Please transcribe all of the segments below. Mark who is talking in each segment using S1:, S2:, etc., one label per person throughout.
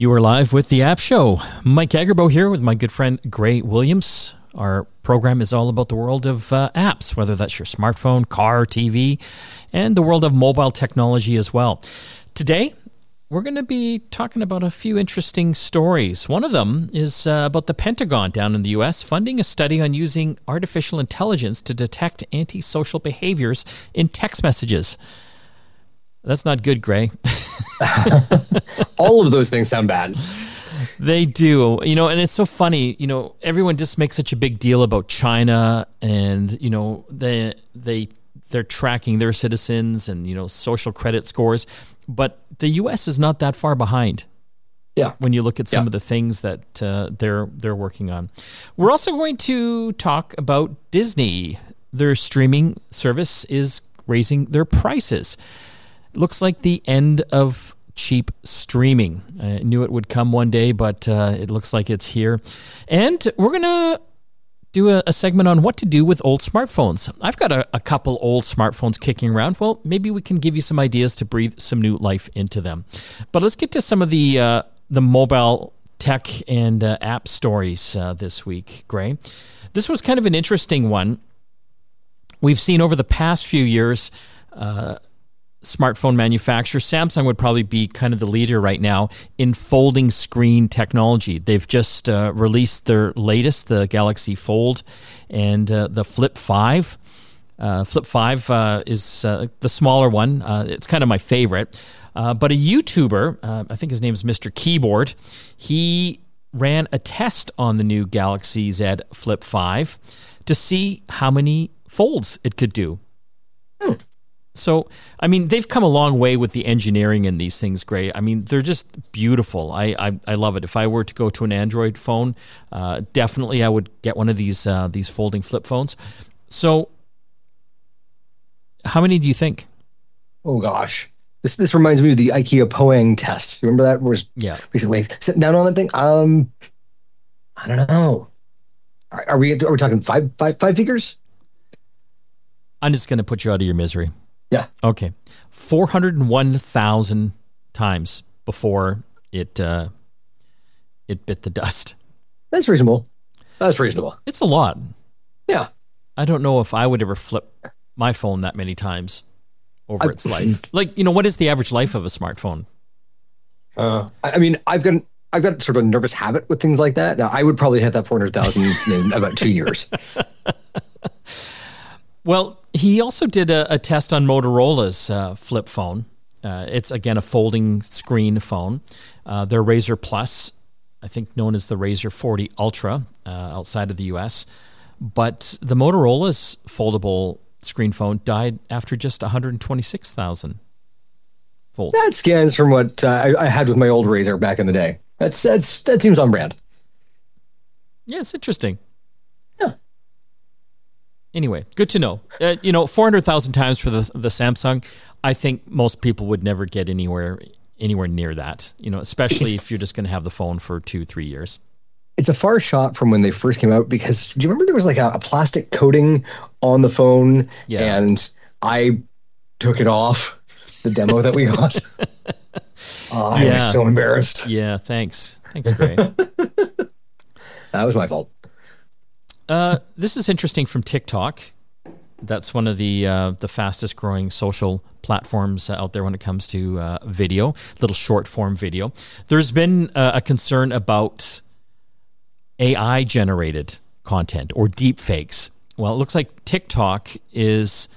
S1: You are live with the App Show. Mike Agerbo here with my good friend Gray Williams. Our program is all about the world of uh, apps, whether that's your smartphone, car, TV, and the world of mobile technology as well. Today, we're going to be talking about a few interesting stories. One of them is uh, about the Pentagon down in the US funding a study on using artificial intelligence to detect antisocial behaviors in text messages. That's not good, Gray.
S2: All of those things sound bad.
S1: They do, you know, and it's so funny. You know, everyone just makes such a big deal about China, and you know, they they they're tracking their citizens and you know social credit scores, but the U.S. is not that far behind.
S2: Yeah.
S1: When you look at some
S2: Yeah.
S1: of the things that uh, they're they're working on, we're also going to talk about Disney. Their streaming service is raising their prices. Looks like the end of cheap streaming. I knew it would come one day, but uh, it looks like it's here. And we're gonna do a, a segment on what to do with old smartphones. I've got a, a couple old smartphones kicking around. Well, maybe we can give you some ideas to breathe some new life into them. But let's get to some of the uh, the mobile tech and uh, app stories uh, this week, Gray. This was kind of an interesting one. We've seen over the past few years. Smartphone manufacturer, Samsung would probably be kind of the leader right now in folding screen technology. They've just uh, released their latest, the Galaxy Fold and uh, the Flip 5. Uh, Flip 5 uh, is uh, the smaller one. Uh, it's kind of my favorite. But a YouTuber, I think his name is Mr. Keyboard, he ran a test on the new Galaxy Z Flip 5 to see how many folds it could do. So, I mean, they've come a long way with the engineering in these things, Gray. I mean, they're just beautiful. I, I, I love it. If I were to go to an Android phone, uh, definitely I would get one of these uh, these folding flip phones. So, how many do you think?
S2: Oh gosh. This this reminds me of the IKEA Poang test. You remember that? Where was
S1: Yeah.
S2: basically sitting down on that thing? Um I don't know. Are, are we are we talking five five five figures?
S1: I'm just going to put you out of your misery.
S2: Yeah.
S1: Okay. 401,000 times before it uh, it bit the dust.
S2: That's reasonable. That's reasonable.
S1: It's a lot.
S2: Yeah.
S1: I don't know if I would ever flip my phone that many times over
S2: I-
S1: its life. Like, you know, what is the average life of a smartphone?
S2: Uh, I, mean, I've got I've got sort of a nervous habit with things like that. Now, I would probably hit that four hundred thousand in about two years.
S1: Well, he also did a, a test on Motorola's uh, flip phone. Uh, it's again a folding screen phone. Uh, their Razr Plus, I think known as the Razr 40 Ultra uh, outside of the US. But the Motorola's foldable screen phone died after just 126,000 folds.
S2: That scans from what uh, I, I had with my old Razr back in the day. That's that's that seems on brand.
S1: Yeah, it's interesting.
S2: Yeah.
S1: Anyway, good to know. Uh, you know, four hundred thousand times for the the Samsung. I think most people would never get anywhere anywhere near that. You know, especially if you're just going to have the phone for two, three years.
S2: it's a far shot from when they first came out because do you remember there was like a, a plastic coating on the phone
S1: Yeah.
S2: and I took it off the demo that we got. Oh, I
S1: Yeah.
S2: was so embarrassed.
S1: Yeah. Thanks. Thanks, Gray.
S2: That was my fault.
S1: Uh, this is interesting from TikTok. That's one of the uh, the fastest growing social platforms out there when it comes to uh, video, little short form video. There's been uh, a concern about AI generated content or deep fakes. Well, it looks like TikTok is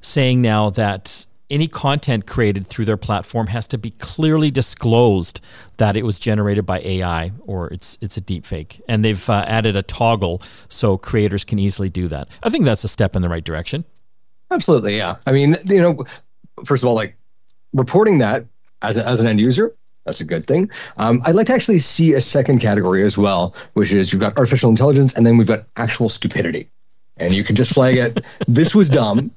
S1: saying now that any content created through their platform has to be clearly disclosed that it was generated by AI or it's it's a deep fake. And they've uh, added a toggle so creators can easily do that. I think that's a step in the right direction.
S2: Absolutely, yeah. I mean, you know, first of all, like reporting that as, a, as an end user, that's a good thing. Um, I'd like to actually see a second category as well, which is you've got artificial intelligence and then we've got actual stupidity. And you can just flag it. this was dumb,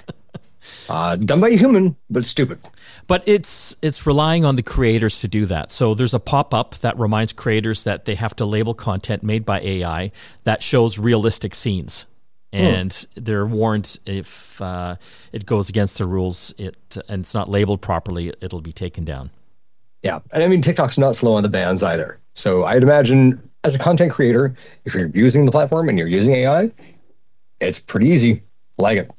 S2: uh, done by a human, but stupid.
S1: But it's it's relying on the creators to do that. So there's a pop-up that reminds creators that they have to label content made by AI that shows realistic scenes. And they're warned if uh, it goes against the rules, it and it's not labeled properly, it'll be taken down.
S2: Yeah. And I mean, TikTok's not slow on the bans either. So I'd imagine as a content creator, if you're using the platform and you're using AI, it's pretty easy. Like it.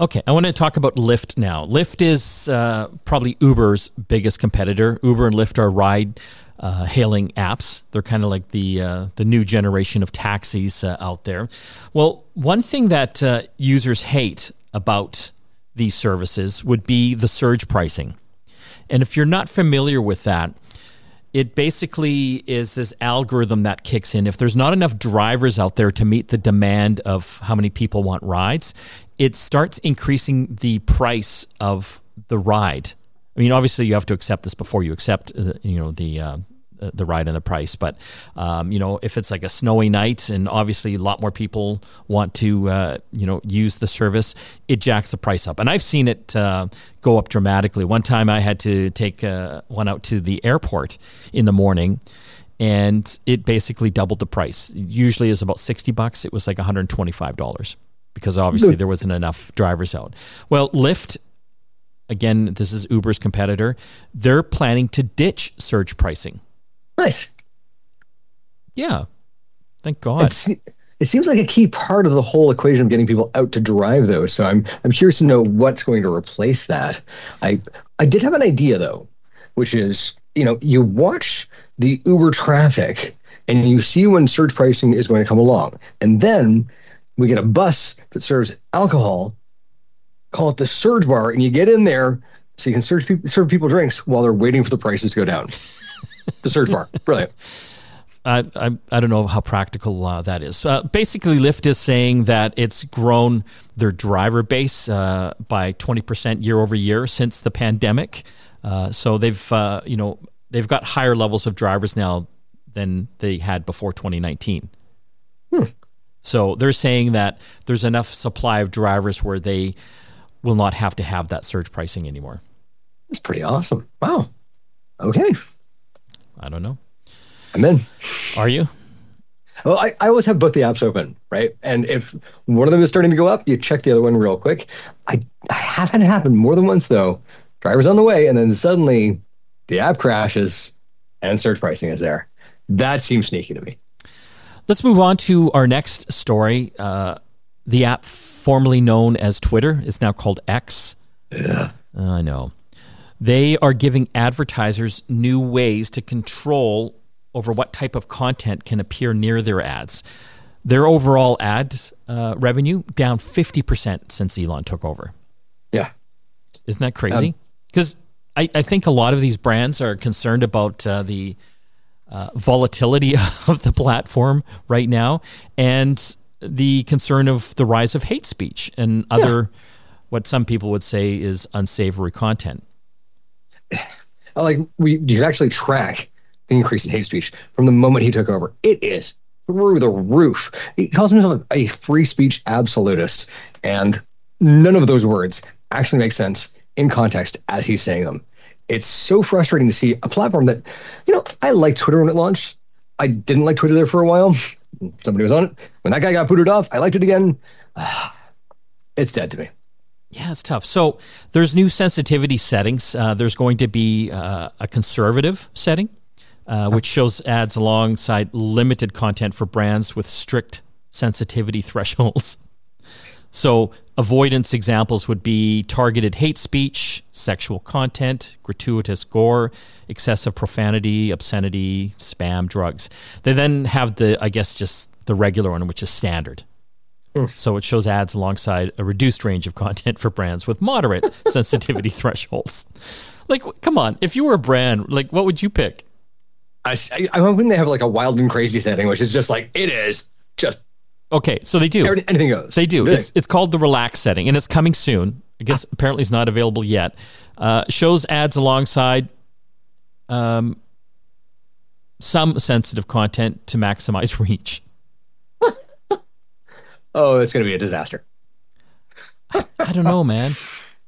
S1: Okay, I want to talk about Lyft now. Lyft is uh, probably Uber's biggest competitor. Uber and Lyft are ride uh, hailing apps. They're kind of like the uh, the new generation of taxis uh, out there. Well, one thing that uh, users hate about these services would be the surge pricing. And if you're not familiar with that, it basically is this algorithm that kicks in. If there's not enough drivers out there to meet the demand of how many people want rides, it starts increasing the price of the ride. I mean, obviously, you have to accept this before you accept, uh, you know, the uh, the ride and the price. But um, you know, if it's like a snowy night and obviously a lot more people want to uh, you know use the service, it jacks the price up. And I've seen it uh, go up dramatically. One time, I had to take uh, one out to the airport in the morning. And it basically doubled the price. Usually is about sixty bucks. It was like one hundred twenty-five dollars because obviously there wasn't enough drivers out. Well, Lyft again, this is Uber's competitor. They're planning to ditch surge pricing.
S2: Nice.
S1: Yeah. Thank God.
S2: It's, it seems like a key part of the whole equation of getting people out to drive, though. So I'm I'm curious to know what's going to replace that. I I did have an idea though, which is you know you watch the Uber traffic and you see when surge pricing is going to come along, and then we get a bus that serves alcohol. Call it the surge bar, and you get in there so you can serve serve people drinks while they're waiting for the prices to go down the surge bar. Brilliant.
S1: I, I, I don't know how practical uh, that is. Uh, basically, Lyft is saying that it's grown their driver base uh, by 20% year over year since the pandemic. Uh, so they've uh, you know they've got higher levels of drivers now than they had before 2019. Hmm. So they're saying that there's enough supply of drivers where they will not have to have that surge pricing anymore.
S2: That's pretty awesome. Wow. Okay.
S1: I don't know.
S2: I'm in.
S1: Are you?
S2: Well, I, I always have both the apps open, right? And if one of them is starting to go up, you check the other one real quick. I, I have had it happen more than once, though. Driver's on the way, and then suddenly the app crashes and surge pricing is there. That seems sneaky to me.
S1: Let's move on to our next story. Uh, the app formerly known as Twitter is now called X.
S2: Yeah.
S1: I know. They are giving advertisers new ways to control over what type of content can appear near their ads. Their overall ads uh, revenue down 50% since Elon took over.
S2: Yeah.
S1: Isn't that crazy? Because um, I, I, think a lot of these brands are concerned about uh, the uh, volatility of the platform right now and the concern of the rise of hate speech and other, yeah. what some people would say is unsavory content.
S2: Like we you can actually track the increase in hate speech from the moment he took over. It is through the roof. He calls himself a free speech absolutist, and none of those words actually make sense in context as he's saying them. It's so frustrating to see a platform that, you know, I liked Twitter when it launched. I didn't like Twitter there for a while. Somebody was on it. When that guy got booted off, I liked it again. It's dead to me.
S1: Yeah, it's tough. So there's new sensitivity settings. Uh, there's going to be uh, a conservative setting, uh, which shows ads alongside limited content for brands with strict sensitivity thresholds. So avoidance examples would be targeted hate speech, sexual content, gratuitous gore, excessive profanity, obscenity, spam, drugs. They then have the, I guess, just the regular one, which is standard. Hmm. So it shows ads alongside a reduced range of content for brands with moderate sensitivity thresholds. Like, come on, if you were a brand, like, what would you pick?
S2: I, I'm hoping they have like a wild and crazy setting, which is just like it is just
S1: okay. So they do
S2: anything goes.
S1: They do. It's it's called the relax setting, and it's coming soon. I guess apparently it's not available yet. Uh, shows ads alongside um, some sensitive content to maximize reach
S2: oh, it's going to be a disaster.
S1: I, don't know, man.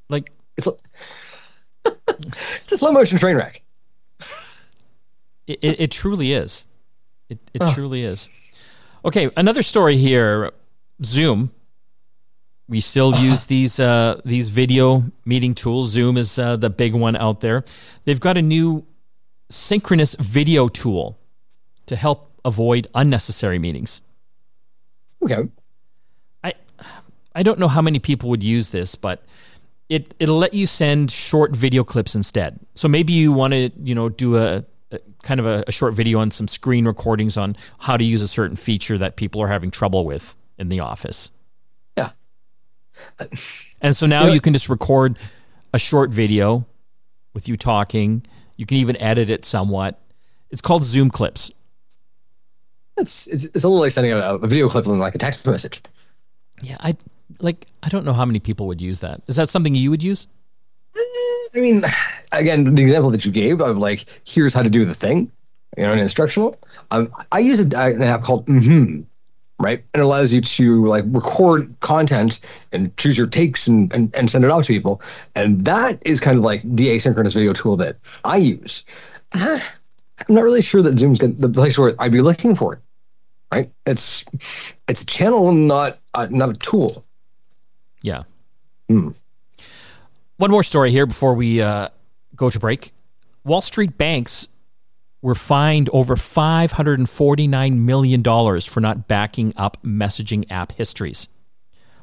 S1: Like
S2: it's a, it's a slow motion train wreck.
S1: It, it, it truly is. It, it oh. truly is. Okay, another story here. Zoom, We still use these uh, these video meeting tools. Zoom is uh, the big one out there. They've got a new synchronous video tool to help avoid unnecessary meetings.
S2: Okay.
S1: I I don't know how many people would use this, but it it'll let you send short video clips instead. So maybe you want to you know do a, a kind of a, a, short video on some screen recordings on how to use a certain feature that people are having trouble with in the office.
S2: Yeah.
S1: And so now you can just record a short video with you talking. You can even edit it somewhat. It's called Zoom Clips.
S2: It's it's, it's a little like sending a, a video clip in like a text message.
S1: Yeah, I like I don't know how many people would use that. Is that something you would use?
S2: I mean, again, the example that you gave of like, here's how to do the thing, you know, an instructional. Um, I use a, an app called mm right? It allows you to like record content and choose your takes and, and, and send it out to people. And that is kind of like the asynchronous video tool that I use. Uh, I'm not really sure that Zoom's the place where I'd be looking for it, right? It's it's a channel, not uh, not a tool.
S1: Yeah. Hmm. One more story here before we uh, go to break. Wall Street banks were fined over $549 million for not backing up messaging app histories.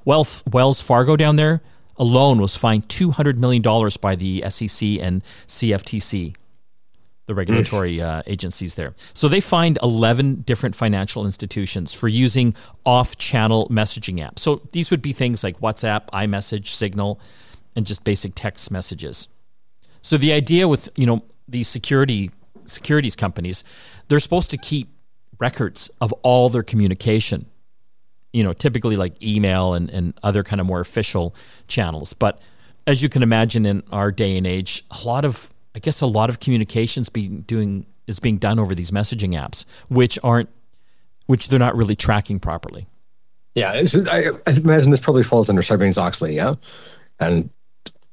S1: Wells, Wells Fargo down there alone was fined $200 million by the SEC and CFTC, the regulatory uh, agencies there. So they fined 11 different financial institutions for using off channel messaging apps. So these would be things like WhatsApp, iMessage, Signal, and just basic text messages. So the idea with, you know, these security securities companies, they're supposed to keep records of all their communication. You know, typically like email and, and other kind of more official channels. But as you can imagine in our day and age, a lot of I guess a lot of communications being doing is being done over these messaging apps, which aren't which they're not really tracking properly.
S2: Yeah, I, imagine this probably falls under Sarbanes Oxley, yeah, and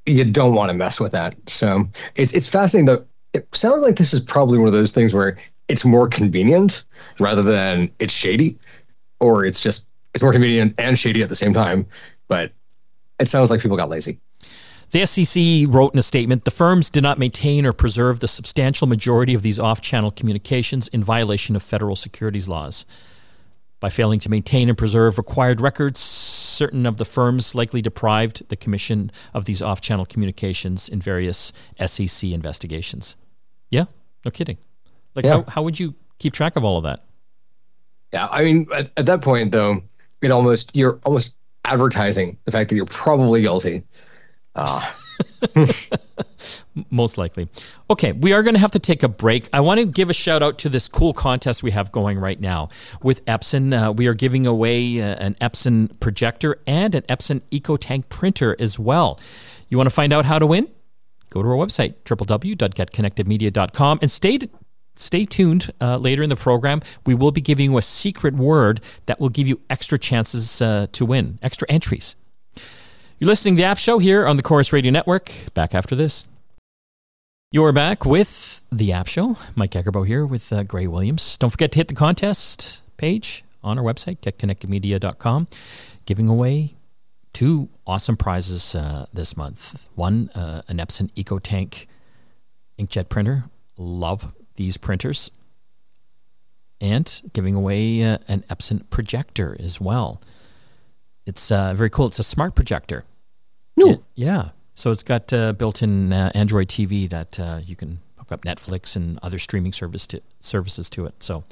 S2: you don't want to mess with that. So it's it's fascinating though. it sounds like this is probably one of those things where it's more convenient rather than it's shady, or it's just it's more convenient and shady at the same time. But it sounds like people got lazy.
S1: The SEC wrote in a statement the firms did not maintain or preserve the substantial majority of these off channel communications in violation of federal securities laws. By failing to maintain and preserve required records, certain of the firms likely deprived the Commission of these off channel communications in various SEC investigations. Yeah, no kidding. Like, yeah. how, how would you keep track of all of that?
S2: Yeah, I mean, at, at that point, though, it almost you're almost advertising the fact that you're probably guilty. Uh.
S1: Most likely. Okay, we are going to have to take a break. I want to give a shout out to this cool contest we have going right now with Epson. Uh, we are giving away uh, an Epson projector and an Epson EcoTank printer as well. You want to find out how to win? go to our website, www.getconnectedmedia.com, and stay stay tuned uh, later in the program. We will be giving you a secret word that will give you extra chances uh, to win, extra entries. You're listening to the App Show here on the Corus Radio Network. Back after this. You're back with the App Show. Mike Agerbo here with uh, Gray Williams. Don't forget to hit the contest page on our website, getconnectedmedia.com, giving away two awesome prizes uh, this month. One, uh, an Epson EcoTank inkjet printer. Love these printers. And giving away uh, an Epson projector as well. It's uh, very cool. It's a smart projector.
S2: No. It,
S1: yeah. So it's got uh, built-in uh, Android TV that you can hook up Netflix and other streaming service to, services to it. So,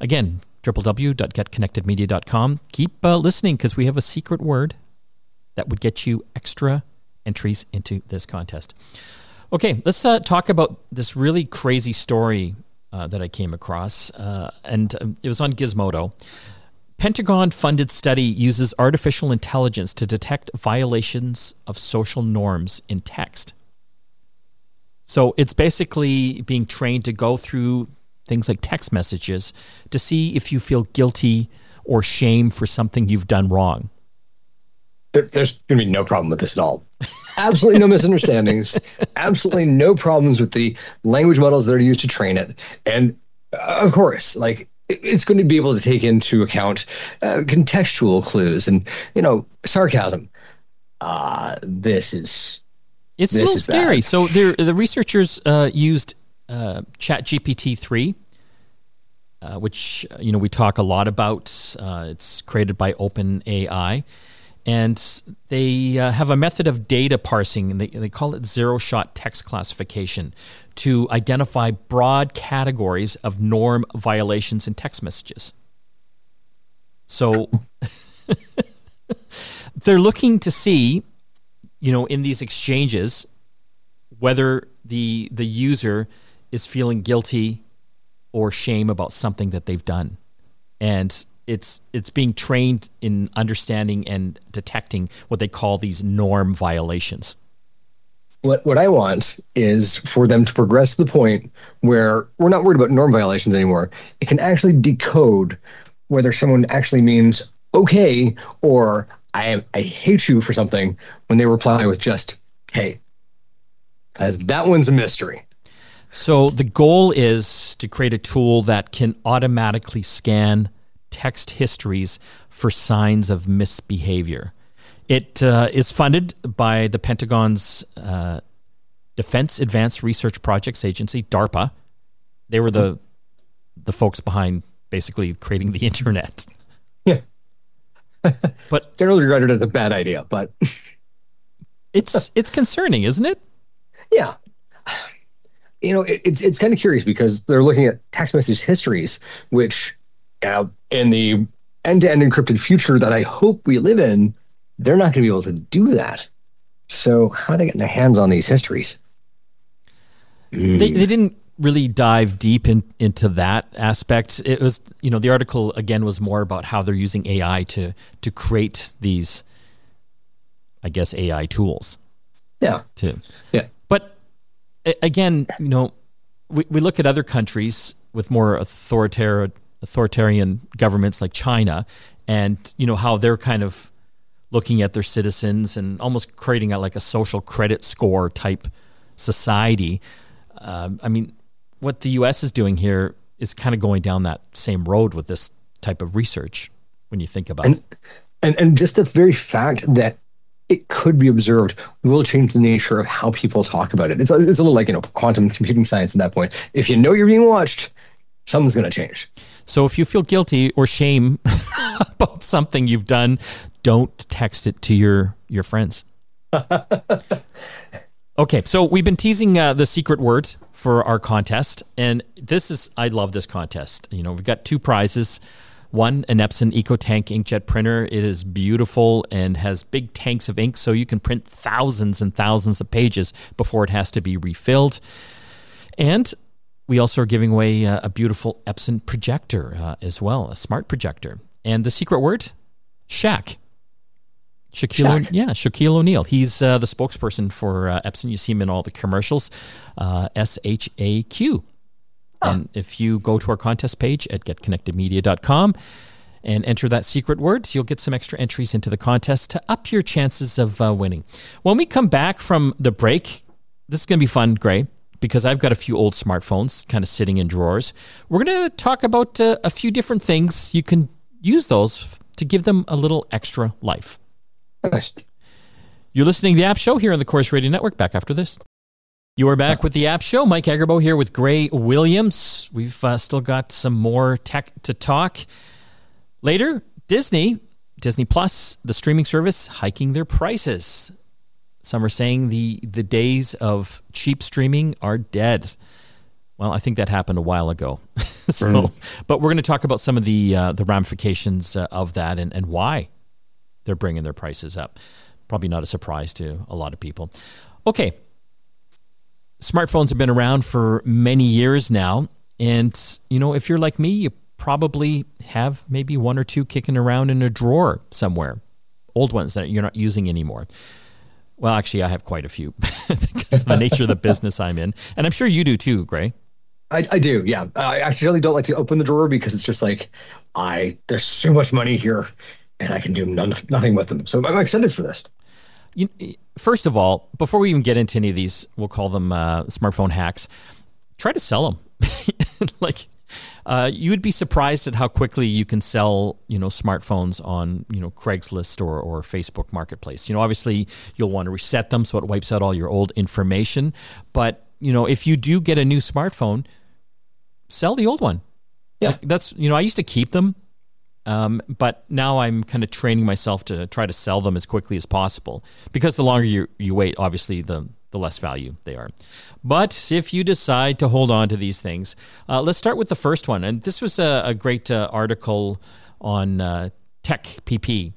S1: again, www.getconnectedmedia.com. Keep listening because we have a secret word that would get you extra entries into this contest. Okay, let's uh, talk about this really crazy story uh, that I came across, uh, and um, it was on Gizmodo. Pentagon funded study uses artificial intelligence to detect violations of social norms in text. So it's basically being trained to go through things like text messages to see if you feel guilty or shame for something you've done wrong
S2: there, there's going to be no problem with this at all. Absolutely no misunderstandings. Absolutely no problems with the language models that are used to train it. And uh, of course, like it's going to be able to take into account uh, contextual clues and you know sarcasm. uh, this is
S1: it's
S2: this
S1: a little
S2: is
S1: scary.
S2: bad.
S1: So the researchers uh, used uh, ChatGPT three, uh, which you know we talk a lot about. Uh, it's created by OpenAI, and they uh, have a method of data parsing, and they they call it zero shot text classification to identify broad categories of norm violations in text messages. So they're looking to see, you know, in these exchanges, whether the the user is feeling guilty or shame about something that they've done, and it's it's being trained in understanding and detecting what they call these norm violations.
S2: What what I want is for them to progress to the point where we're not worried about norm violations anymore. It can actually decode whether someone actually means okay or I am I hate you for something when they reply with just hey. As that one's a mystery.
S1: So the goal is to create a tool that can automatically scan text histories for signs of misbehavior. It uh, is funded by the Pentagon's uh, Defense Advanced Research Projects Agency, DARPA. They were the the folks behind basically creating the internet.
S2: Yeah.
S1: but
S2: generally regarded as a bad idea, but
S1: it's it's concerning, isn't it?
S2: Yeah. You know, it, it's it's kind of curious because they're looking at text message histories, which uh, in the end-to-end encrypted future that I hope we live in, they're not going to be able to do that. So how are they getting their hands on these histories?
S1: They, they didn't really dive deep in, into that aspect. It was, you know, the article again was more about how they're using AI to to create these, I guess, AI tools.
S2: Yeah.
S1: To
S2: yeah.
S1: But again, you know, we, we look at other countries with more authoritarian authoritarian governments like China, and you know how they're kind of looking at their citizens and almost creating a, like a social credit score type society. Um, I mean, what the U.S. is doing here is kind of going down that same road with this type of research. When you think about
S2: and,
S1: it,
S2: and and just the very fact that it could be observed will change the nature of how people talk about it. It's a, it's a little like you know quantum computing science at that point. If you know you're being watched, something's going to change.
S1: So if you feel guilty or shame about something you've done, don't text it to your your friends. okay, so we've been teasing uh, the secret word for our contest, and this is I love this contest. You know, we've got two prizes. One, an Epson EcoTank inkjet printer. It is beautiful and has big tanks of ink, so you can print thousands and thousands of pages before it has to be refilled. And we also are giving away a, a beautiful Epson projector uh, as well, a smart projector. And the secret word, Shaq. Shaquille,
S2: Shaq.
S1: yeah, Shaquille O'Neal. He's uh, the spokesperson for uh, Epson. You see him in all the commercials. Uh, S H A Q. And if you go to our contest page at getconnectedmedia.com and enter that secret word, you'll get some extra entries into the contest to up your chances of uh, winning. When we come back from the break, this is going to be fun, Gray, because I've got a few old smartphones kind of sitting in drawers. We're going to talk about uh, a few different things. You can use those to give them a little extra life. You're listening to the App Show here on the Corus Radio Network. Back after this. You are back with the App Show. Mike Agerbo here with Gray Williams. We've uh, still got some more tech to talk. Later, Disney, Disney Plus, the streaming service, hiking their prices. Some are saying the the days of cheap streaming are dead. Well, I think that happened a while ago. so,
S2: Mm.
S1: but we're going to talk about some of the uh, the ramifications uh, of that and, and why they're bringing their prices up. Probably not a surprise to a lot of people. Okay, smartphones have been around for many years now, and you know if you're like me, you probably have maybe one or two kicking around in a drawer somewhere, old ones that you're not using anymore. Well, actually, I have quite a few because of the nature of the business I'm in, and I'm sure you do too, Gray.
S2: I, I do, yeah. I actually don't like to open the drawer because it's just like I there's so much money here, and I can do none, nothing with them. So I'm excited for this.
S1: You, first of all, before we even get into any of these, we'll call them uh, smartphone hacks. Try to sell them. like, Uh, you would be surprised at how quickly you can sell, you know, smartphones on, you know, Craigslist or, or Facebook Marketplace. You know, obviously you'll want to reset them so it wipes out all your old information. But, you know, if you do get a new smartphone, sell the old one.
S2: Yeah.
S1: Like, that's, you know, I used to keep them um, but now I'm kind of training myself to try to sell them as quickly as possible because the longer you, you wait, obviously, the, the less value they are. But if you decide to hold on to these things, uh, let's start with the first one. And this was a, a great uh, article on uh, TechPP.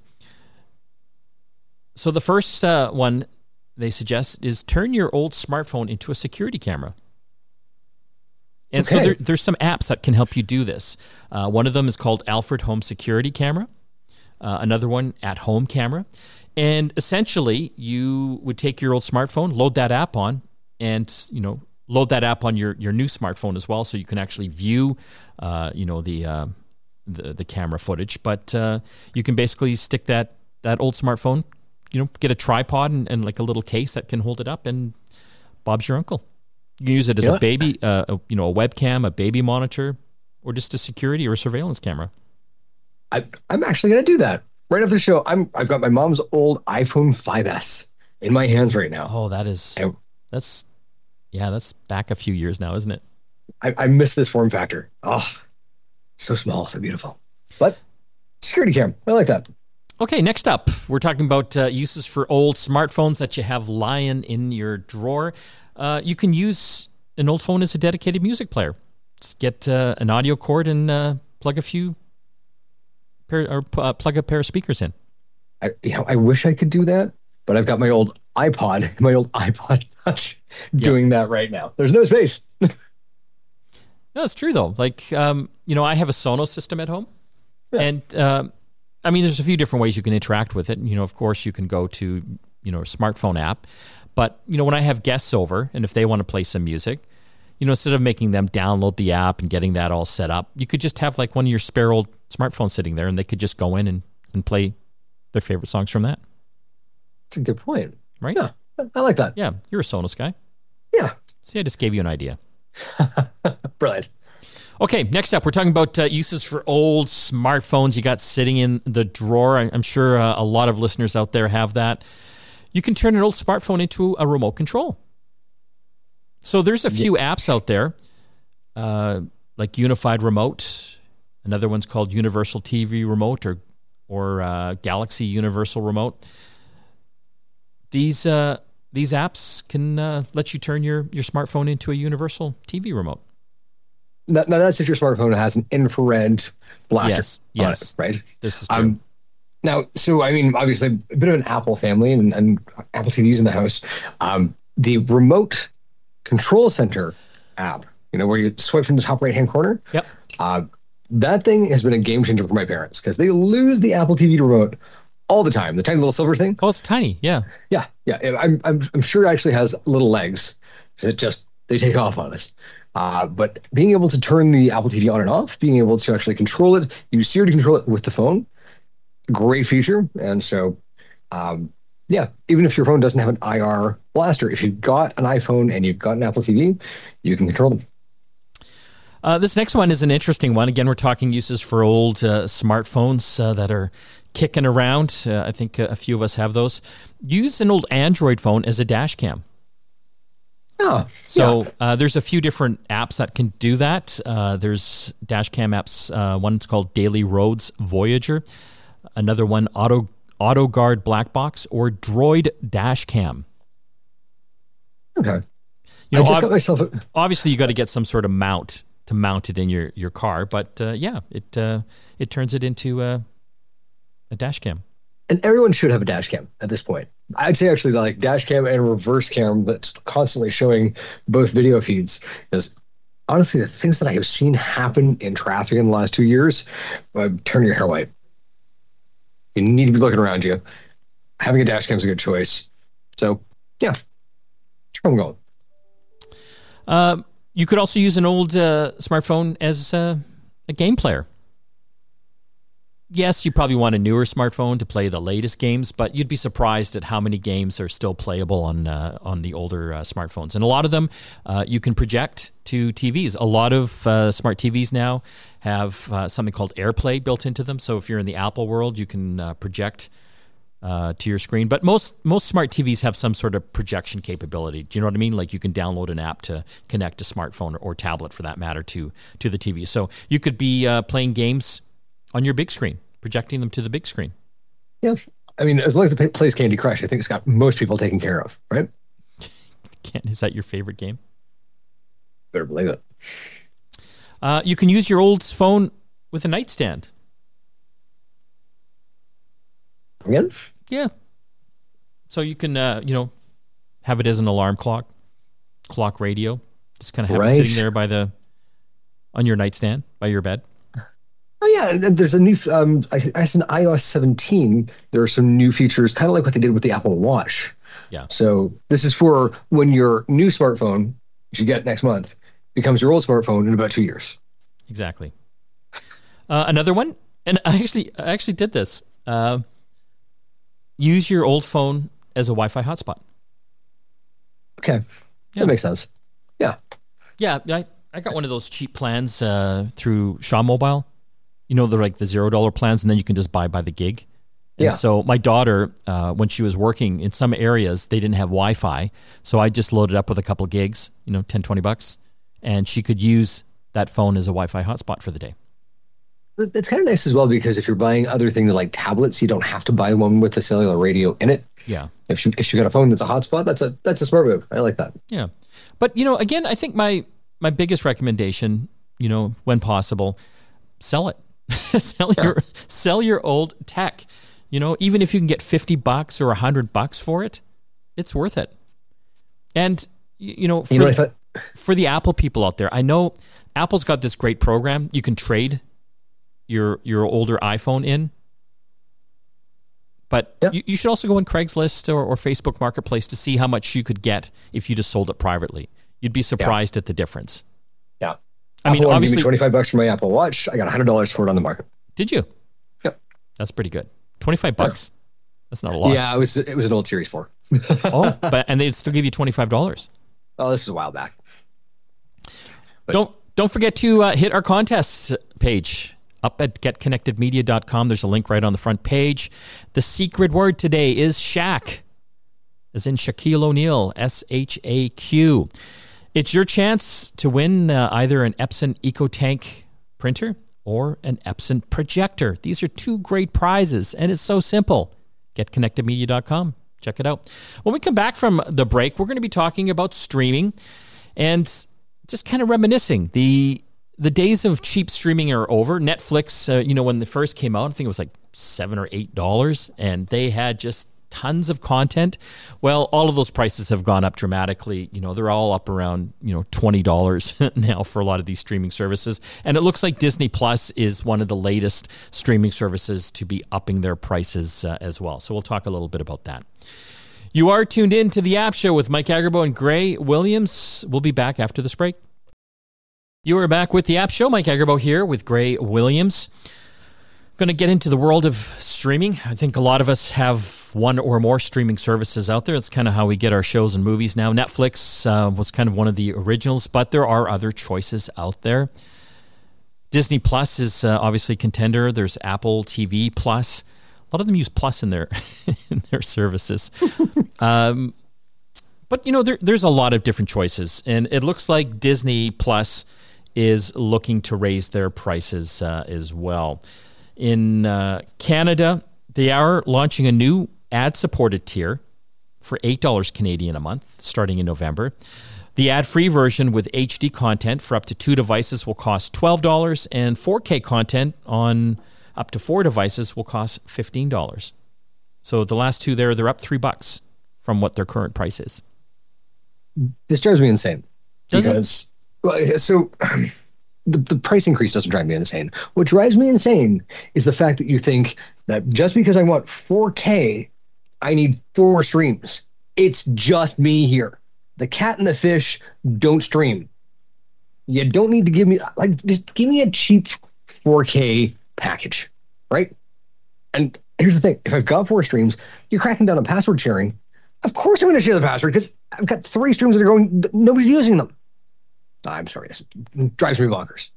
S1: So the first uh, one they suggest is turn your old smartphone into a security camera. And okay. so there, there's some apps that can help you do this. Uh, one of them is called Alfred Home Security Camera. Uh, another one, At Home Camera. And essentially, you would take your old smartphone, load that app on, and you know load that app on your, your new smartphone as well, so you can actually view, uh, you know the, uh, the the camera footage. But uh, you can basically stick that that old smartphone, you know, get a tripod and, and like a little case that can hold it up, and Bob's your uncle. You can use it as yeah. a baby, uh, a, you know, a webcam, a baby monitor, or just a security or a surveillance camera.
S2: I, I'm actually going to do that right after the show. I'm I've got my mom's old iPhone 5s in my hands right now.
S1: Oh, that is and, that's yeah, that's back a few years now, isn't it?
S2: I, I miss this form factor. Oh, so small, so beautiful. But security cam, I like that.
S1: Okay, next up, we're talking about uh, uses for old smartphones that you have lying in your drawer uh, you can use an old phone as a dedicated music player. Just get uh, an audio cord and uh, plug a few pair, or uh, plug a pair of speakers in.
S2: I, you know, I wish I could do that, but I've got my old iPod, my old iPod Touch, doing that right now. There's no space.
S1: no, it's true though. Like, um, you know, I have a Sonos system at home, yeah. and uh, I mean, there's a few different ways you can interact with it. You know, of course, you can go to you know a smartphone app. But you know, when I have guests over, and if they want to play some music, you know, instead of making them download the app and getting that all set up, you could just have like one of your spare old smartphones sitting there, and they could just go in and, and play their favorite songs from that.
S2: That's a good point,
S1: right?
S2: Yeah, I like that.
S1: Yeah, you're a Sonos guy.
S2: Yeah.
S1: See, I just gave you an idea.
S2: Brilliant.
S1: Okay, next up, we're talking about uh, uses for old smartphones you got sitting in the drawer. I'm sure uh, a lot of listeners out there have that you can turn an old smartphone into a remote control. So there's a few yeah. apps out there, uh, like Unified Remote. Another one's called Universal TV Remote or or uh, Galaxy Universal Remote. These uh, these apps can uh, let you turn your your smartphone into a universal TV remote.
S2: Now, now that's if your smartphone has an infrared blaster.
S1: Yes, yes,
S2: it, right.
S1: This is true. Um,
S2: now, so I mean, obviously, a bit of an Apple family and, and Apple TVs in the house. Um, the remote control center app, you know, where you swipe from the top right hand corner.
S1: Yep.
S2: Uh, that thing has been a game changer for my parents because they lose the Apple TV remote all the time. The tiny little silver thing.
S1: Oh, it's tiny. Yeah.
S2: Yeah. Yeah. I'm, I'm, I'm sure it actually has little legs. It just, they take off on us. Uh, but being able to turn the Apple TV on and off, being able to actually control it, use Siri to control it with the phone, great feature. And so, um, yeah, even if your phone doesn't have an IR blaster, if you've got an iPhone and you've got an Apple TV, you can control them.
S1: Uh, this next one is an interesting one. Again, we're talking uses for old uh, smartphones uh, that are kicking around. Uh, I think a few of us have those. Use an old Android phone as a dash cam.
S2: Oh,
S1: so yeah. uh, there's a few different apps that can do that. Uh, there's dash cam apps. Uh, one's called DailyRoads Voyager another one auto AutoGuard Black Box or Droid Dash Cam.
S2: Okay. You know, I just got myself. A-
S1: obviously, you got to get some sort of mount to mount it in your, your car, but uh, yeah, it uh, it turns it into a, a dash cam.
S2: And everyone should have a dash cam at this point. I'd say actually like dash cam and reverse cam that's constantly showing both video feeds is honestly the things that I have seen happen in traffic in the last two years uh, turn your hair white. You need to be looking around you. Having a dash cam is a good choice. So, yeah, where I'm.
S1: Uh, you could also use an old uh, smartphone as uh, a game player. Yes, you probably want a newer smartphone to play the latest games, but you'd be surprised at how many games are still playable on uh, on the older uh, smartphones. And a lot of them uh, you can project to TVs. A lot of uh, smart TVs now have uh, something called AirPlay built into them. So if you're in the Apple world, you can uh, project. to your screen, but most most smart TVs have some sort of projection capability. Do you know what I mean? Like you can download an app to connect a smartphone or, or tablet, for that matter, to to the TV. So you could be playing games on your big screen, projecting them to the big screen.
S2: Yeah. I mean, as long as it plays Candy Crush, I think it's got most people taken care of, right?
S1: Is that your favorite game?
S2: Better believe it.
S1: Uh, you can use your old phone with a nightstand.
S2: Again?
S1: Yeah. So you can, uh, you know, have it as an alarm clock, clock radio. Just kind of have right. it sitting there by the on your nightstand by your bed.
S2: Oh yeah, there's a new um, as an iOS 17. There are some new features, kind of like what they did with the Apple Watch.
S1: Yeah.
S2: So this is for when your new smartphone, which you get next month, becomes your old smartphone in about two years.
S1: Exactly. Uh, another one, and I actually I actually did this. Uh, use your old phone as a Wi-Fi hotspot.
S2: Okay, yeah. that makes sense. Yeah.
S1: Yeah, I, I got one of those cheap plans uh, through Shaw Mobile you know, they're like the zero dollar plans, and then you can just buy by the gig. And yeah. so my daughter, uh, when she was working in some areas, they didn't have Wi-Fi. So I just loaded up with a couple gigs, you know, 10, 20 bucks, and she could use that phone as a Wi-Fi hotspot for the day.
S2: It's kind of nice as well because if you're buying other things like tablets, you don't have to buy one with a cellular radio in it.
S1: Yeah.
S2: If she if she got a phone that's a hotspot, that's a that's a smart move. I like that.
S1: Yeah. But you know, again, I think my my biggest recommendation, you know, when possible, sell it. sell your sell your old tech. You know, even if you can get 50 bucks or 100 bucks for it, it's worth it. And you know, for, you know, I, for the Apple people out there, I know Apple's got this great program. You can trade your your older iPhone in. But yeah. you, you, should also go on Craigslist or, or, Facebook Marketplace to see how much you could get if you just sold it privately. You'd be surprised yeah. at the difference. I mean, obviously, me
S2: twenty five bucks for my Apple Watch. I got hundred dollars for it on the market.
S1: Did you?
S2: Yep.
S1: That's pretty good. Twenty five bucks. Yeah. That's not a lot.
S2: Yeah, it was it was an old Series Four.
S1: oh, but and they'd still give you twenty five dollars.
S2: Oh, this is a while back.
S1: But, don't don't forget to uh, hit our contests page up at getconnectedmedia.com. There's a link right on the front page. The secret word today is Shaq, as in Shaquille O'Neal, S H A Q. It's your chance to win uh, either an Epson EcoTank printer or an Epson projector. These are two great prizes, and it's so simple. GetConnectedMedia.com. Check it out. When we come back from the break, we're going to be talking about streaming and just kind of reminiscing. The the days of cheap streaming are over. Netflix, uh, you know, when they first came out, I think it was like seven or eight dollars, and they had just tons of content. Well, all of those prices have gone up dramatically. You know, they're all up around, you know, $20 now for a lot of these streaming services. And it looks like Disney Plus is one of the latest streaming services to be upping their prices uh, as well. So we'll talk a little bit about that. You are tuned in to the App Show with Mike Agerbo and Gray Williams. We'll be back after this break. You are back with the App Show. Mike Agerbo here with Gray Williams. Going to get into the world of streaming. I think a lot of us have one or more streaming services out there. It's kind of how we get our shows and movies now. Netflix uh, was kind of one of the originals, but there are other choices out there. Disney Plus is uh, obviously contender. There's Apple TV Plus. A lot of them use Plus in their in their services. um, but you know, there, there's a lot of different choices, and it looks like Disney Plus is looking to raise their prices uh, as well. In uh, Canada, they are launching a new ad supported tier for $8 Canadian a month starting in November. The ad free version with HD content for up to two devices will cost $12, and 4K content on up to four devices will cost $15. So the last two there, they're up three bucks from what their current price is.
S2: This drives me insane. Does because, it? so the, the price increase doesn't drive me insane. What drives me insane is the fact that you think that just because I want 4K, I need four streams. It's just me here. The cat and the fish don't stream. You don't need to give me like just give me a cheap 4K package, right? And here's the thing: if I've got four streams, you're cracking down on password sharing. Of course, I'm going to share the password because I've got three streams that are going. Nobody's using them. I'm sorry, this drives me bonkers.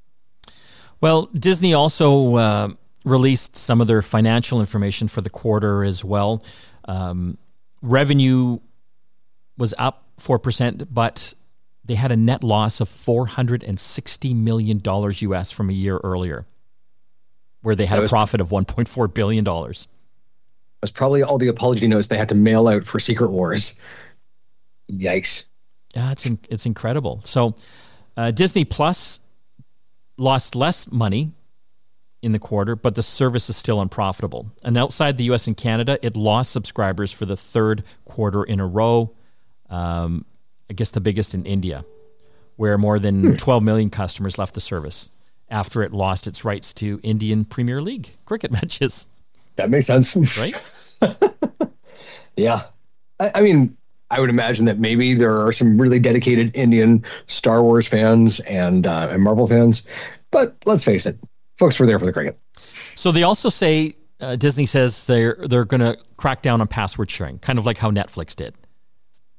S1: Well, Disney also uh, released some of their financial information for the quarter as well. Um, revenue was up 4%, but they had a net loss of $460 million US from a year earlier, where they had was, a profit of $1.4 billion.
S2: That's probably all the apology notes they had to mail out for Secret Wars. Yikes.
S1: Yeah, it's, in, it's incredible. So, uh, Disney Plus lost less money in the quarter, but the service is still unprofitable. And outside the US and Canada, it lost subscribers for the third quarter in a row. Um, I guess the biggest in India, where more than hmm. 12 million customers left the service after it lost its rights to Indian Premier League cricket matches.
S2: That makes sense.
S1: Right?
S2: yeah. I, I mean, I would imagine that maybe there are some really dedicated Indian Star Wars fans and, uh, and Marvel fans. But let's face it, folks were there for the cricket.
S1: So they also say uh, Disney says they're they're going to crack down on password sharing, kind of like how Netflix did,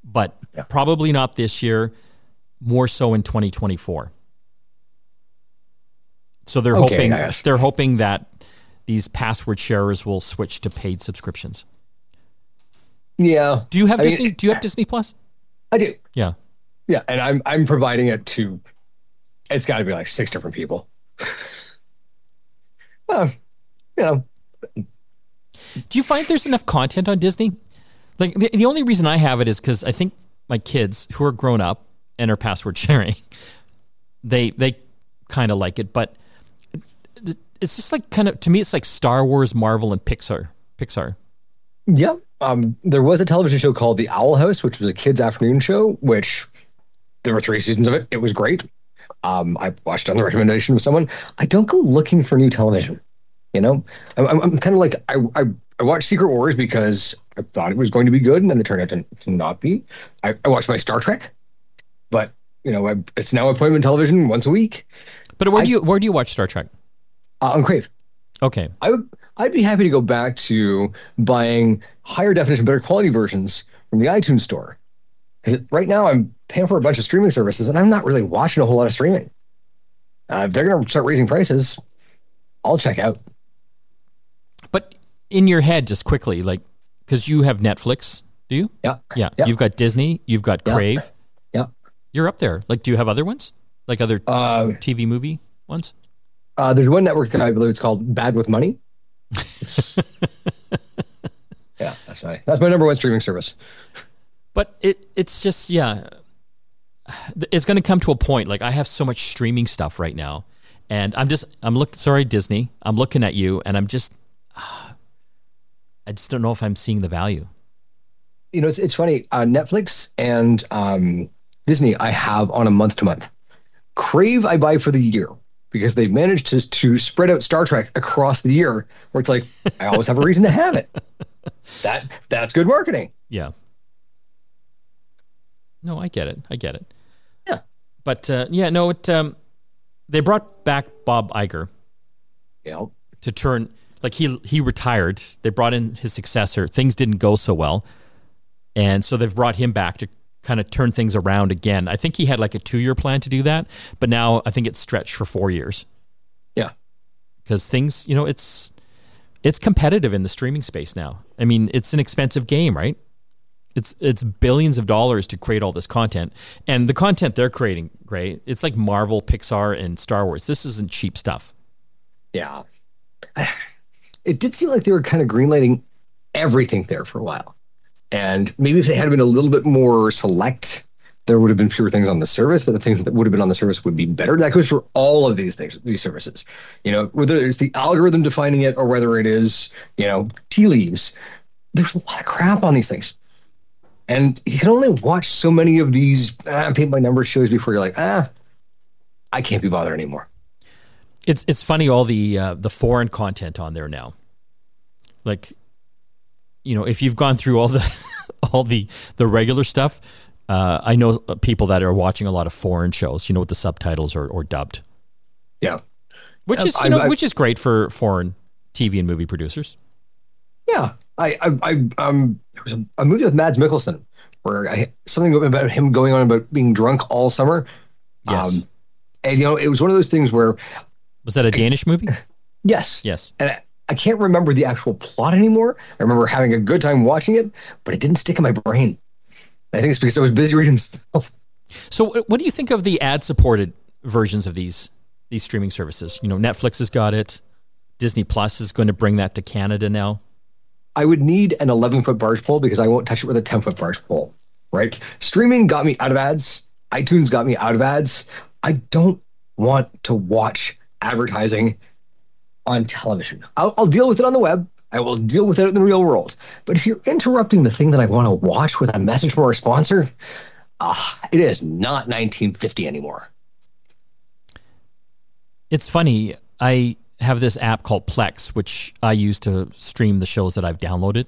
S1: but yeah. probably not this year. More so in 2024. So they're okay, hoping they're hoping that these password sharers will switch to paid subscriptions.
S2: Yeah.
S1: Do you have I Disney? Mean, do you have Disney Plus?
S2: I do.
S1: Yeah.
S2: Yeah, and I'm I'm providing it to. It's got to be like six different people. well, you know.
S1: Do you find there's enough content on Disney? Like the, the only reason I have it is because I think my kids who are grown up and are password sharing, they they kind of like it, but it's just like kind of to me it's like Star Wars, Marvel, and Pixar. Pixar.
S2: Yeah. Um, there was a television show called The Owl House, which was a kids' afternoon show, which there were three seasons of it. It was great. Um, I watched on the recommendation of someone. I don't go looking for new television. You know, I'm, I'm kind of like I, I I watched Secret Wars because I thought it was going to be good, and then it turned out to, to not be. I, I watched my Star Trek, but you know, I, it's now appointment television once a week.
S1: But where I, do you where do you watch Star Trek?
S2: Uh, on Crave.
S1: Okay.
S2: I would I'd be happy to go back to buying higher definition, better quality versions from the iTunes store. Because right now I'm paying for a bunch of streaming services and I'm not really watching a whole lot of streaming. Uh, if they're going to start raising prices, I'll check out.
S1: But in your head, just quickly, like, because you have Netflix, do you?
S2: Yeah.
S1: yeah. Yeah. You've got Disney, you've got Crave.
S2: Yeah. yeah.
S1: You're up there. Like, do you have other ones? Like other uh, TV movie ones?
S2: Uh, there's one network that I believe it's called Bad with Money. yeah, that's my that's my number one streaming service.
S1: But it it's just yeah, it's going to come to a point. Like I have so much streaming stuff right now, and I'm just I'm looking. Sorry, Disney. I'm looking at you, and I'm just I just don't know if I'm seeing the value.
S2: You know, it's it's funny. Uh, Netflix and um, Disney, I have on a month to month. Crave, I buy for the year because they've managed to, to spread out Star Trek across the year where it's like, I always have a reason to have it. That That's good marketing.
S1: Yeah. No, I get it. I get it.
S2: Yeah.
S1: But uh, yeah, no, it, um, they brought back Bob Iger.
S2: Yeah.
S1: To turn, like he, he retired. They brought in his successor. Things didn't go so well. And so they've brought him back to kind of turn things around again. I think he had like a two year plan to do that, but now I think it's stretched for four years.
S2: Yeah.
S1: Because things, you know, it's it's competitive in the streaming space now. I mean, it's an expensive game, right? It's it's billions of dollars to create all this content, and the content they're creating, right? It's like Marvel, Pixar, and Star Wars. This isn't cheap stuff.
S2: Yeah, it did seem like they were kind of greenlighting everything there for a while. And maybe if they had been a little bit more select, there would have been fewer things on the service, but the things that would have been on the service would be better. That goes for all of these things, these services. You know, whether it's the algorithm defining it or whether it is, you know, tea leaves. There's a lot of crap on these things. And you can only watch so many of these ah, paint by numbers shows before you're like, ah, I can't be bothered anymore.
S1: It's it's funny all the uh, the foreign content on there now. Like you know, if you've gone through all the all the the regular stuff, uh, I know people that are watching a lot of foreign shows. You know, with the subtitles or, or dubbed.
S2: Yeah,
S1: which is you know, I, which is great for foreign TV and movie producers.
S2: Yeah, I, I, I um, there was a, a movie with Mads Mikkelsen where I something about him going on about being drunk all summer.
S1: Yes.
S2: Um, and you know, it was one of those things where
S1: Was that a Danish movie?
S2: yes,
S1: Yes.
S2: and I, I can't remember the actual plot anymore. I remember having a good time watching it, but it didn't stick in my brain. I think it's because I was busy reading styles.
S1: So, uh, what do you think of the ad-supported versions of these these streaming services? You know, Netflix has got it. Disney Plus is going to bring that to Canada now.
S2: I would need an 11 foot barge pole because I won't touch it with a 10 foot barge pole. Right? Streaming got me out of ads. iTunes got me out of ads. I don't want to watch advertising on television. I'll, I'll deal with it on the web. I will deal with it in the real world. But if you're interrupting the thing that I want to watch with a message from our sponsor, ah, it is not 1950 anymore.
S1: It's funny. I have this app called Plex, which I use to stream the shows that I've downloaded.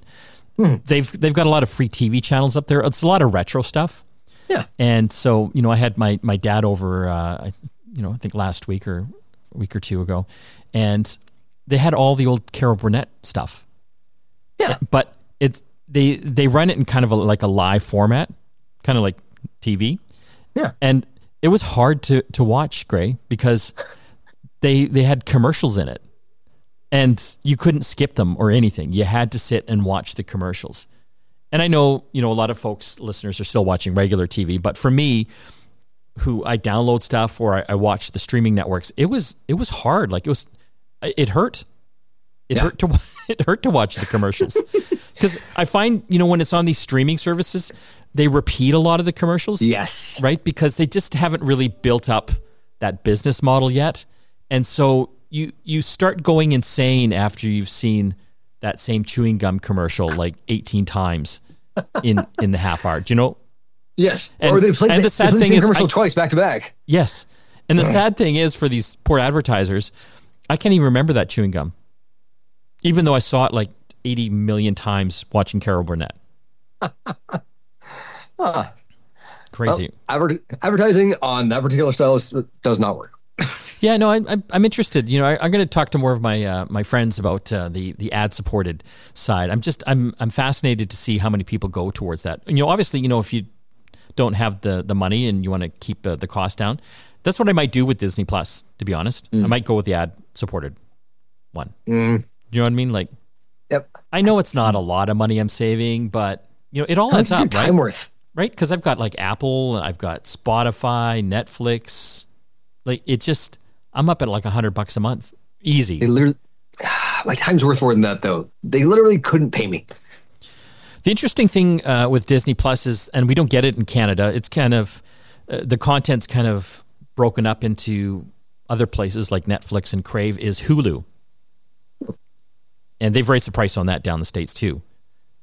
S1: They've they've got a lot of free TV channels up there. It's a lot of retro stuff.
S2: Yeah.
S1: And so, you know, I had my my dad over, uh, I- you know, I think last week or a week or two ago, and they had all the old Carol Burnett stuff.
S2: Yeah.
S1: But it's they they run it in kind of a, like a live format, kind of like TV,
S2: Yeah.
S1: and it was hard to to watch Gray because they they had commercials in it, and you couldn't skip them or anything. You had to sit and watch the commercials. And I know, you know, a lot of folks, listeners, are still watching regular TV, but for me, who I download stuff or I, I watch the streaming networks, it was it was hard. Like it was, it hurt. It
S2: Yeah.
S1: hurt to it hurt to watch the commercials because I find you know when it's on these streaming services, they repeat a lot of the commercials
S2: Yes.
S1: right? Because they just haven't really built up that business model yet, and so you you start going insane after you've seen that same chewing gum commercial like 18 times in in the half hour. Do you know?
S2: Yes.
S1: And-
S2: or they played,
S1: and the
S2: they
S1: sad thing
S2: same
S1: is
S2: commercial
S1: I-
S2: twice back to back.
S1: Yes. And the sad thing is for these poor advertisers, I can't even remember that chewing gum, even though I saw it like 80 million times watching Carol Burnett. Crazy.
S2: Adver- advertising on that particular style is, does not work.
S1: Yeah, no, I'm I'm, I'm interested. You know, I, I'm going to talk to more of my uh, my friends about uh, the the ad supported side. I'm just I'm I'm fascinated to see how many people go towards that. And you know, obviously, you know, if you don't have the the money and you want to keep uh, the cost down, that's what I might do with Disney Plus. To be honest, I might go with the ad supported one.
S2: Mm.
S1: You know what I mean? Like,
S2: Yep.
S1: I know it's not a lot of money I'm saving, but you know, it all
S2: How
S1: adds up, right?
S2: time worth?
S1: right? Because I've got like Apple, I've got Spotify, Netflix. Like it's just I'm up at like a hundred bucks a month, easy.
S2: They literally, my time's worth more than that though. They literally couldn't pay me.
S1: The interesting thing uh, with Disney Plus is, and we don't get it in Canada. It's kind of uh, the content's kind of broken up into other places like Netflix and Crave. Is Hulu, and they've raised the price on that down the states too.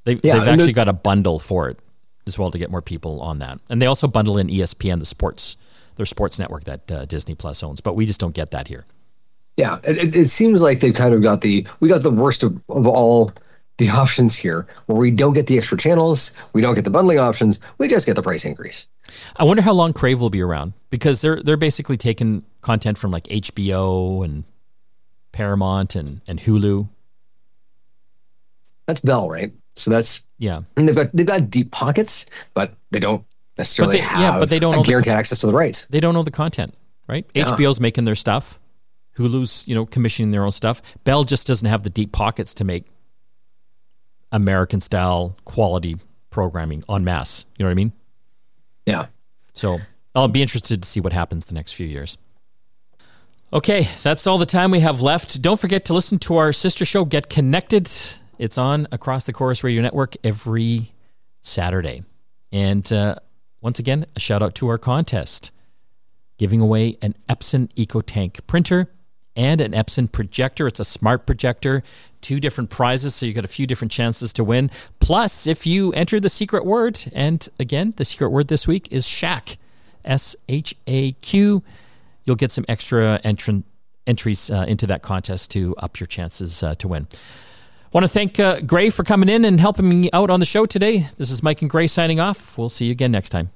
S1: They've,
S2: Yeah,
S1: they've actually got a bundle for it as well to get more people on that, and they also bundle in ESPN, the sports, their sports network that uh, Disney Plus owns. But we just don't get that here.
S2: Yeah, it, it, seems like they've kind of got the we got the worst of, of all the options here, where we don't get the extra channels, we don't get the bundling options, we just get the price increase.
S1: I wonder how long Crave will be around because they're they're basically taking content from like HBO and Paramount and, and Hulu.
S2: That's Bell, right? So that's
S1: Yeah.
S2: and they've got they've got deep pockets, but they don't necessarily
S1: they-
S2: have
S1: yeah, but they don't own the-
S2: access to the rights.
S1: They don't own the content, right?
S2: Yeah.
S1: HBO's making their stuff. Hulu's, you know, commissioning their own stuff. Bell just doesn't have the deep pockets to make American style quality programming en masse. You know what I mean?
S2: Yeah.
S1: So I'll be interested to see what happens the next few years. Okay, that's all the time we have left. Don't forget to listen to our sister show, Get Connected. It's on across the Corus Radio Network every Saturday. And uh, once again, a shout out to our contest giving away an Epson EcoTank printer and an Epson projector. It's a smart projector, two different prizes, so you got a few different chances to win. Plus, if you enter the secret word, and again, the secret word this week is Shaq, S H A Q, you'll get some extra entran- entries uh, into that contest to up your chances uh, to win. Want to thank uh, Gray for coming in and helping me out on the show today. This is Mike and Gray signing off. We'll see you again next time.